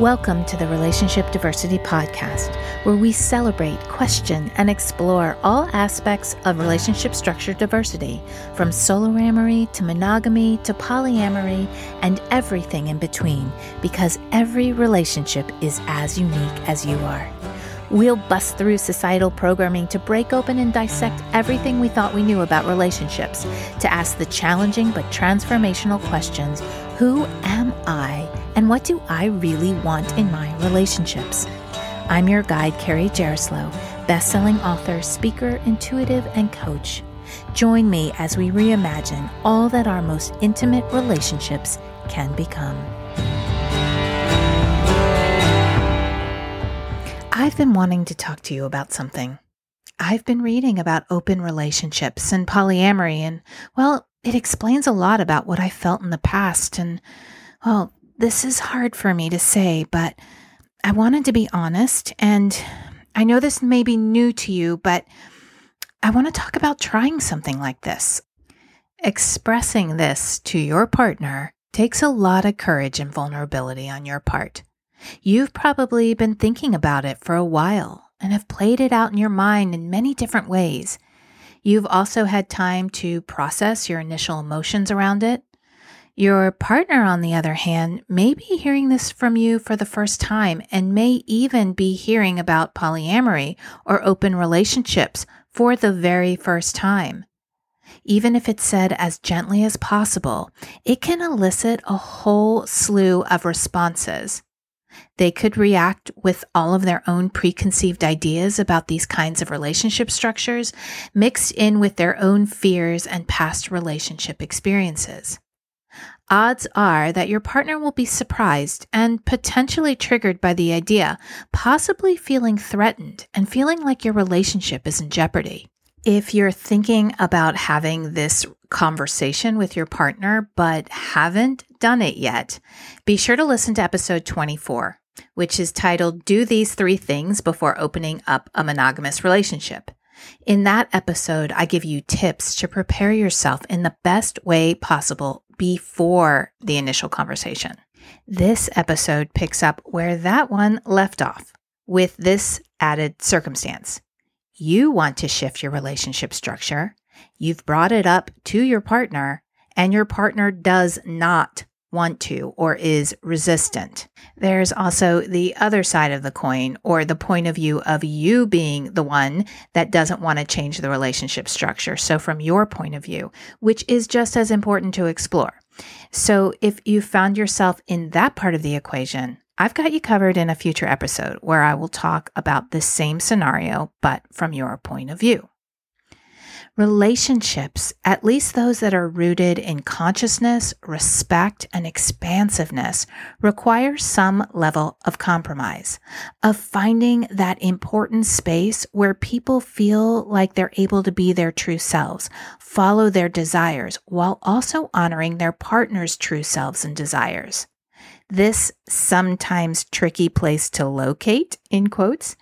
Welcome to the Relationship Diversity Podcast, where we celebrate, question, and explore all aspects of relationship structure diversity, from soloamory to monogamy to polyamory and everything in between, because every relationship is as unique as you are. We'll bust through societal programming to break open and dissect everything we thought we knew about relationships, to ask the challenging but transformational questions Who am I? And what do I really want in my relationships? I'm your guide, Carrie Jaroslow, best-selling author, speaker, intuitive, and coach. Join me as we reimagine all that our most intimate relationships can become. I've been wanting to talk to you about something. I've been reading about open relationships and polyamory, and well, it explains a lot about what I felt in the past. And well, this is hard for me to say, but I wanted to be honest. And I know this may be new to you, but I want to talk about trying something like this. Expressing this to your partner takes a lot of courage and vulnerability on your part. You've probably been thinking about it for a while and have played it out in your mind in many different ways. You've also had time to process your initial emotions around it. Your partner, on the other hand, may be hearing this from you for the first time and may even be hearing about polyamory or open relationships for the very first time. Even if it's said as gently as possible, it can elicit a whole slew of responses. They could react with all of their own preconceived ideas about these kinds of relationship structures, mixed in with their own fears and past relationship experiences. Odds are that your partner will be surprised and potentially triggered by the idea, possibly feeling threatened and feeling like your relationship is in jeopardy. If you're thinking about having this conversation with your partner but haven't done it yet, be sure to listen to episode 24, which is titled Do These Three Things Before Opening Up a Monogamous Relationship. In that episode, I give you tips to prepare yourself in the best way possible before the initial conversation. This episode picks up where that one left off with this added circumstance you want to shift your relationship structure. You've brought it up to your partner, and your partner does not want to or is resistant. There's also the other side of the coin, or the point of view of you being the one that doesn't want to change the relationship structure. So, from your point of view, which is just as important to explore. So, if you found yourself in that part of the equation, I've got you covered in a future episode where I will talk about the same scenario, but from your point of view. Relationships, at least those that are rooted in consciousness, respect, and expansiveness, require some level of compromise, of finding that important space where people feel like they're able to be their true selves, follow their desires, while also honoring their partner's true selves and desires. This sometimes tricky place to locate, in quotes,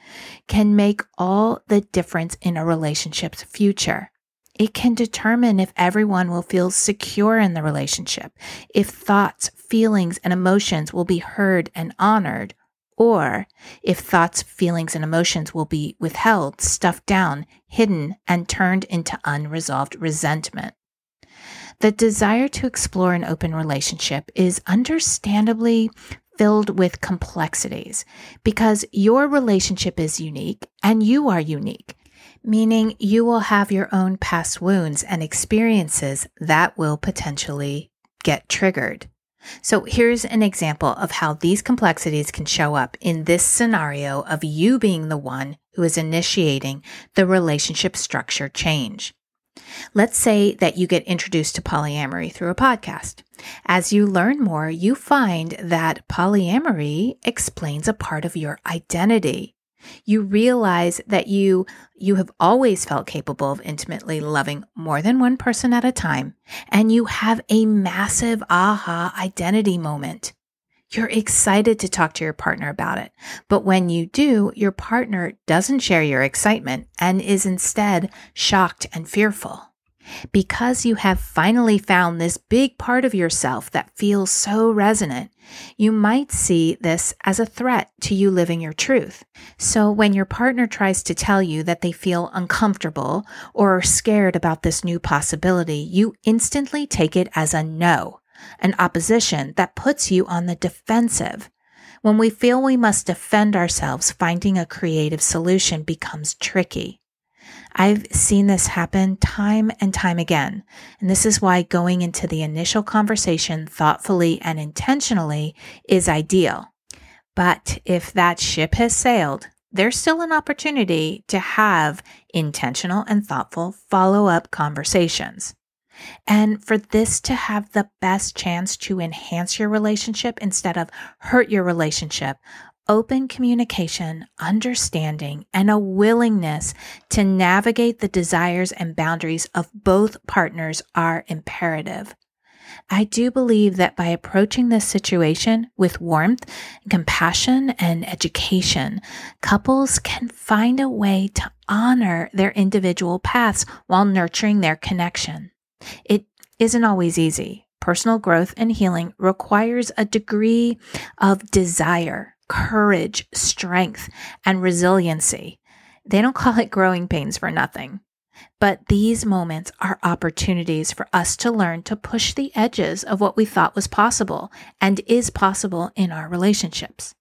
can make all the difference in a relationship's future. It can determine if everyone will feel secure in the relationship, if thoughts, feelings, and emotions will be heard and honored, or if thoughts, feelings, and emotions will be withheld, stuffed down, hidden, and turned into unresolved resentment. The desire to explore an open relationship is understandably filled with complexities because your relationship is unique and you are unique, meaning you will have your own past wounds and experiences that will potentially get triggered. So here's an example of how these complexities can show up in this scenario of you being the one who is initiating the relationship structure change. Let's say that you get introduced to polyamory through a podcast. As you learn more, you find that polyamory explains a part of your identity. You realize that you you have always felt capable of intimately loving more than one person at a time, and you have a massive aha identity moment. You're excited to talk to your partner about it. But when you do, your partner doesn't share your excitement and is instead shocked and fearful. Because you have finally found this big part of yourself that feels so resonant, you might see this as a threat to you living your truth. So when your partner tries to tell you that they feel uncomfortable or are scared about this new possibility, you instantly take it as a no, an opposition that puts you on the defensive. When we feel we must defend ourselves, finding a creative solution becomes tricky. I've seen this happen time and time again. And this is why going into the initial conversation thoughtfully and intentionally is ideal. But if that ship has sailed, there's still an opportunity to have intentional and thoughtful follow up conversations. And for this to have the best chance to enhance your relationship instead of hurt your relationship, open communication, understanding, and a willingness to navigate the desires and boundaries of both partners are imperative. I do believe that by approaching this situation with warmth, compassion, and education, couples can find a way to honor their individual paths while nurturing their connection. It isn't always easy. Personal growth and healing requires a degree of desire, courage, strength, and resiliency. They don't call it growing pains for nothing. But these moments are opportunities for us to learn to push the edges of what we thought was possible and is possible in our relationships.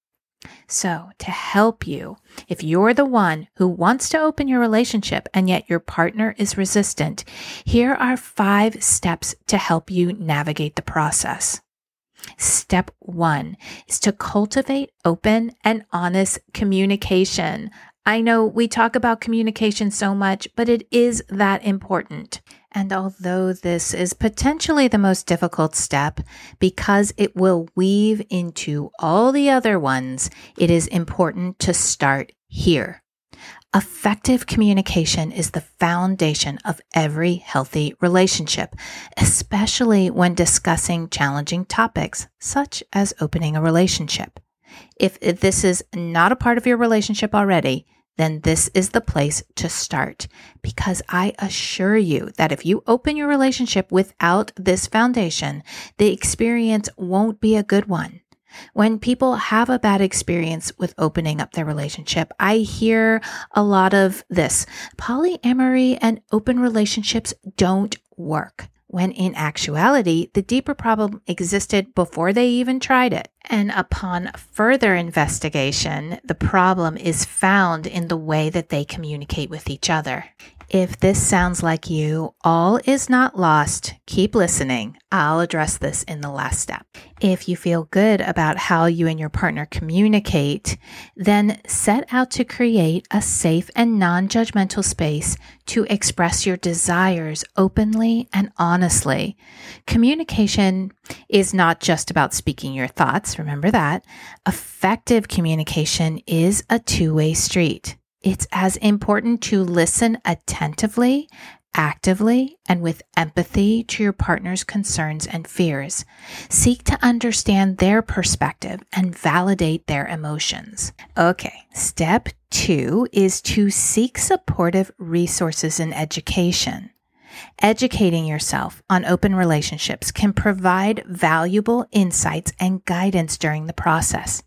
So, to help you, if you're the one who wants to open your relationship and yet your partner is resistant, here are five steps to help you navigate the process. Step one is to cultivate open and honest communication. I know we talk about communication so much, but it is that important. And although this is potentially the most difficult step because it will weave into all the other ones, it is important to start here. Effective communication is the foundation of every healthy relationship, especially when discussing challenging topics such as opening a relationship. If, this is not a part of your relationship already, then this is the place to start. Because I assure you that if you open your relationship without this foundation, the experience won't be a good one. When people have a bad experience with opening up their relationship, I hear a lot of this polyamory and open relationships don't work. When in actuality, the deeper problem existed before they even tried it. And upon further investigation, the problem is found in the way that they communicate with each other. If this sounds like you, all is not lost. Keep listening. I'll address this in the last step. If you feel good about how you and your partner communicate, then set out to create a safe and non judgmental space to express your desires openly and honestly. Communication is not just about speaking your thoughts, remember that. Effective communication is a two way street. It's as important to listen attentively, actively, and with empathy to your partner's concerns and fears. Seek to understand their perspective and validate their emotions. Okay, step two is to seek supportive resources and education. Educating yourself on open relationships can provide valuable insights and guidance during the process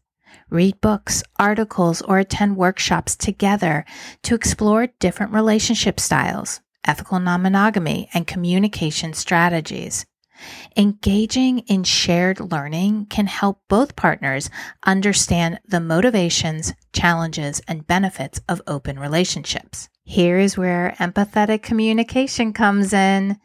read books, articles, or attend workshops together to explore different relationship styles, ethical non monogamy, and communication strategies. Engaging in shared learning can help both partners understand the motivations, challenges, and benefits of open relationships. Here is where empathetic communication comes in.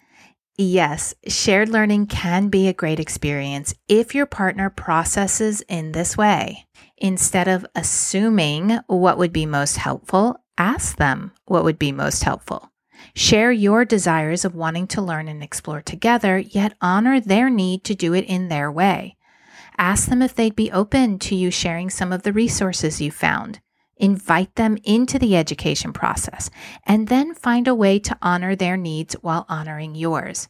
Yes, shared learning can be a great experience if your partner processes in this way. Instead of assuming what would be most helpful, ask them what would be most helpful. Share your desires of wanting to learn and explore together, yet honor their need to do it in their way. Ask them if they'd be open to you sharing some of the resources you found. Invite them into the education process and then find a way to honor their needs while honoring yours.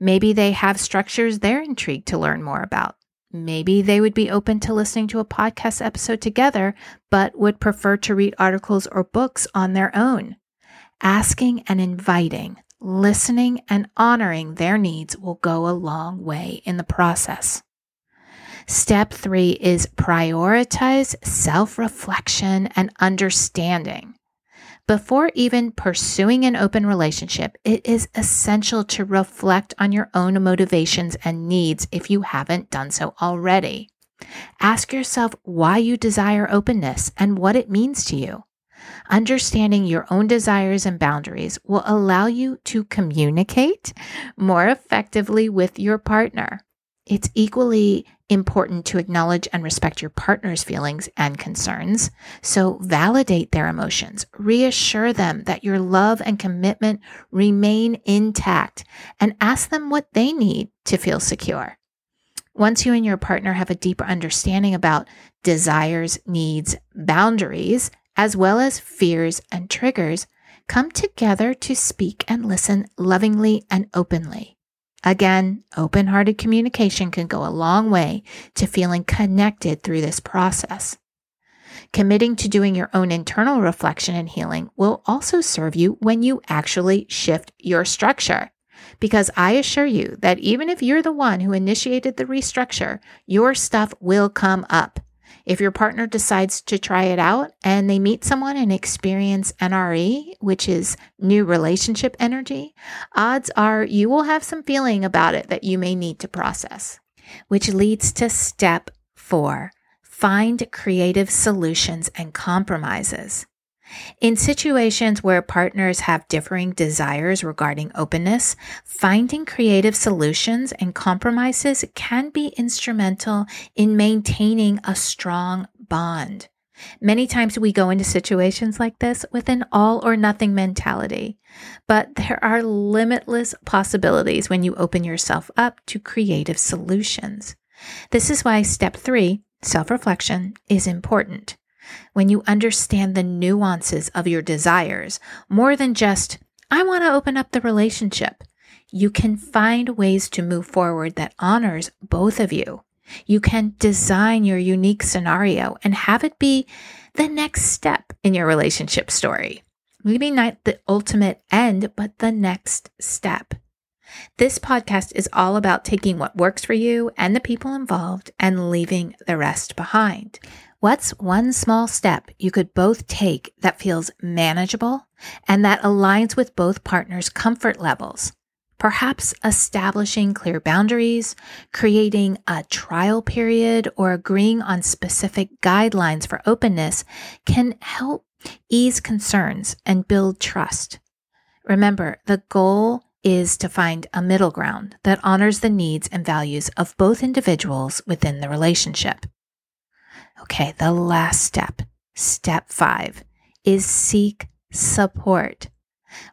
Maybe they have structures they're intrigued to learn more about. Maybe they would be open to listening to a podcast episode together, but would prefer to read articles or books on their own. Asking and inviting, listening and honoring their needs will go a long way in the process. Step three is prioritize self reflection and understanding. Before even pursuing an open relationship, it is essential to reflect on your own motivations and needs if you haven't done so already. Ask yourself why you desire openness and what it means to you. Understanding your own desires and boundaries will allow you to communicate more effectively with your partner. It's equally important to acknowledge and respect your partner's feelings and concerns. So validate their emotions, reassure them that your love and commitment remain intact, and ask them what they need to feel secure. Once you and your partner have a deeper understanding about desires, needs, boundaries, as well as fears and triggers, come together to speak and listen lovingly and openly. Again, open hearted communication can go a long way to feeling connected through this process. Committing to doing your own internal reflection and healing will also serve you when you actually shift your structure. Because I assure you that even if you're the one who initiated the restructure, your stuff will come up. If your partner decides to try it out and they meet someone and experience NRE, which is new relationship energy, odds are you will have some feeling about it that you may need to process. Which leads to step four find creative solutions and compromises. In situations where partners have differing desires regarding openness, finding creative solutions and compromises can be instrumental in maintaining a strong bond. Many times we go into situations like this with an all or nothing mentality, but there are limitless possibilities when you open yourself up to creative solutions. This is why step three, self reflection, is important when you understand the nuances of your desires more than just, I want to open up the relationship, you can find ways to move forward that honors both of you. You can design your unique scenario and have it be the next step in your relationship story. Maybe not the ultimate end, but the next step. This podcast is all about taking what works for you and the people involved and leaving the rest behind. What's one small step you could both take that feels manageable and that aligns with both partners' comfort levels? Perhaps establishing clear boundaries, creating a trial period, or agreeing on specific guidelines for openness can help ease concerns and build trust. Remember, the goal is to find a middle ground that honors the needs and values of both individuals within the relationship. Okay, the last step, step five, is seek support.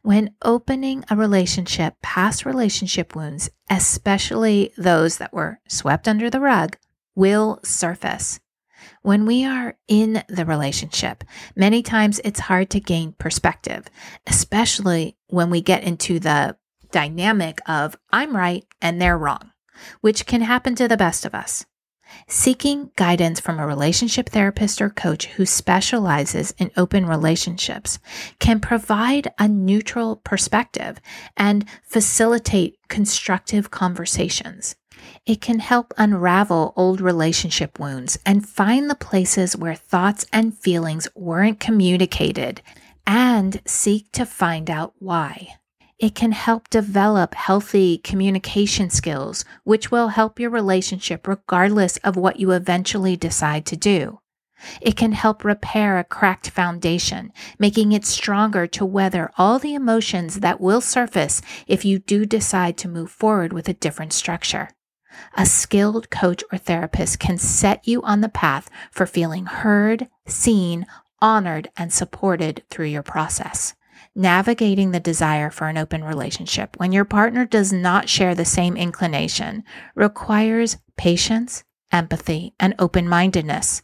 When opening a relationship, past relationship wounds, especially those that were swept under the rug, will surface. When we are in the relationship, many times it's hard to gain perspective, especially when we get into the dynamic of I'm right and they're wrong, which can happen to the best of us. Seeking guidance from a relationship therapist or coach who specializes in open relationships can provide a neutral perspective and facilitate constructive conversations. It can help unravel old relationship wounds and find the places where thoughts and feelings weren't communicated and seek to find out why. It can help develop healthy communication skills, which will help your relationship regardless of what you eventually decide to do. It can help repair a cracked foundation, making it stronger to weather all the emotions that will surface if you do decide to move forward with a different structure. A skilled coach or therapist can set you on the path for feeling heard, seen, honored, and supported through your process navigating the desire for an open relationship when your partner does not share the same inclination requires patience, empathy, and open mindedness.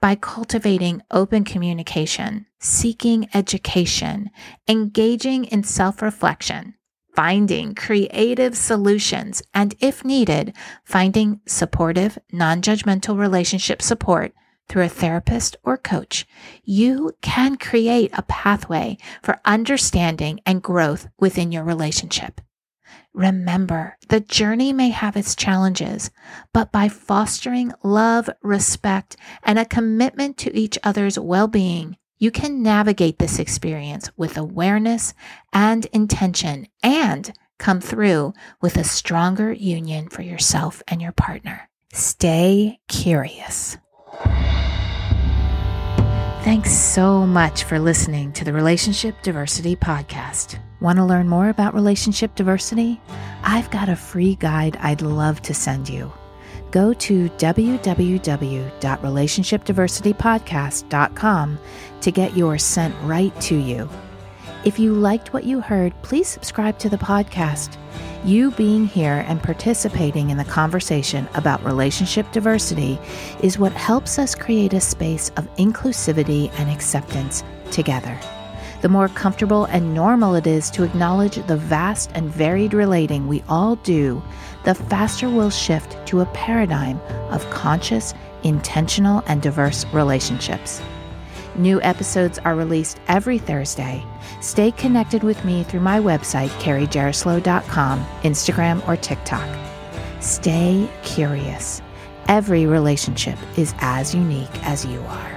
By cultivating open communication, seeking education, engaging in self reflection, finding creative solutions, and if needed, finding supportive, non judgmental relationship support, through a therapist or coach, you can create a pathway for understanding and growth within your relationship. Remember, the journey may have its challenges, but by fostering love, respect, and a commitment to each other's well being, you can navigate this experience with awareness and intention and come through with a stronger union for yourself and your partner. Stay curious. Thanks so much for listening to the Relationship Diversity Podcast. Want to learn more about relationship diversity? I've got a free guide I'd love to send you. Go to www.relationshipdiversitypodcast.com to get yours sent right to you. If you liked what you heard, please subscribe to the podcast. You being here and participating in the conversation about relationship diversity is what helps us create a space of inclusivity and acceptance together. The more comfortable and normal it is to acknowledge the vast and varied relating we all do, the faster we'll shift to a paradigm of conscious, intentional, and diverse relationships. New episodes are released every Thursday. Stay connected with me through my website, carriejaroslow.com, Instagram, or TikTok. Stay curious. Every relationship is as unique as you are.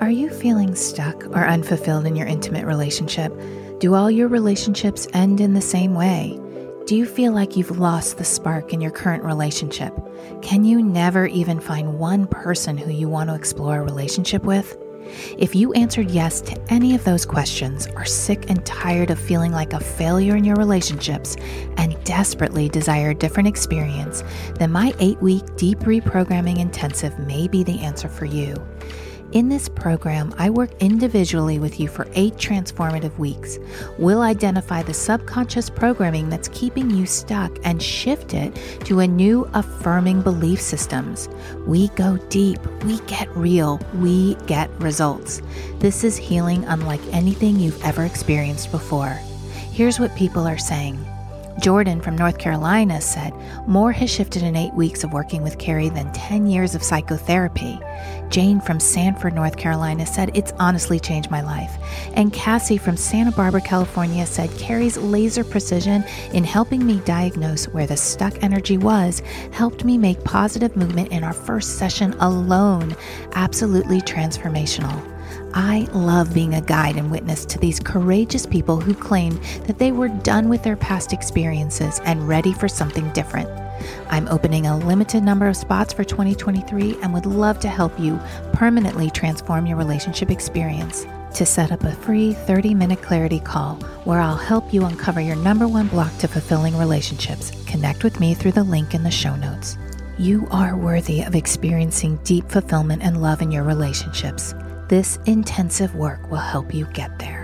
Are you feeling stuck or unfulfilled in your intimate relationship? Do all your relationships end in the same way? Do you feel like you've lost the spark in your current relationship? Can you never even find one person who you want to explore a relationship with? If you answered yes to any of those questions, are sick and tired of feeling like a failure in your relationships, and desperately desire a different experience, then my eight week deep reprogramming intensive may be the answer for you. In this program, I work individually with you for eight transformative weeks. We'll identify the subconscious programming that's keeping you stuck and shift it to a new affirming belief systems. We go deep, we get real, we get results. This is healing unlike anything you've ever experienced before. Here's what people are saying. Jordan from North Carolina said, More has shifted in eight weeks of working with Carrie than 10 years of psychotherapy. Jane from Sanford, North Carolina said, It's honestly changed my life. And Cassie from Santa Barbara, California said, Carrie's laser precision in helping me diagnose where the stuck energy was helped me make positive movement in our first session alone. Absolutely transformational. I love being a guide and witness to these courageous people who claim that they were done with their past experiences and ready for something different. I'm opening a limited number of spots for 2023 and would love to help you permanently transform your relationship experience. To set up a free 30 minute clarity call where I'll help you uncover your number one block to fulfilling relationships, connect with me through the link in the show notes. You are worthy of experiencing deep fulfillment and love in your relationships. This intensive work will help you get there.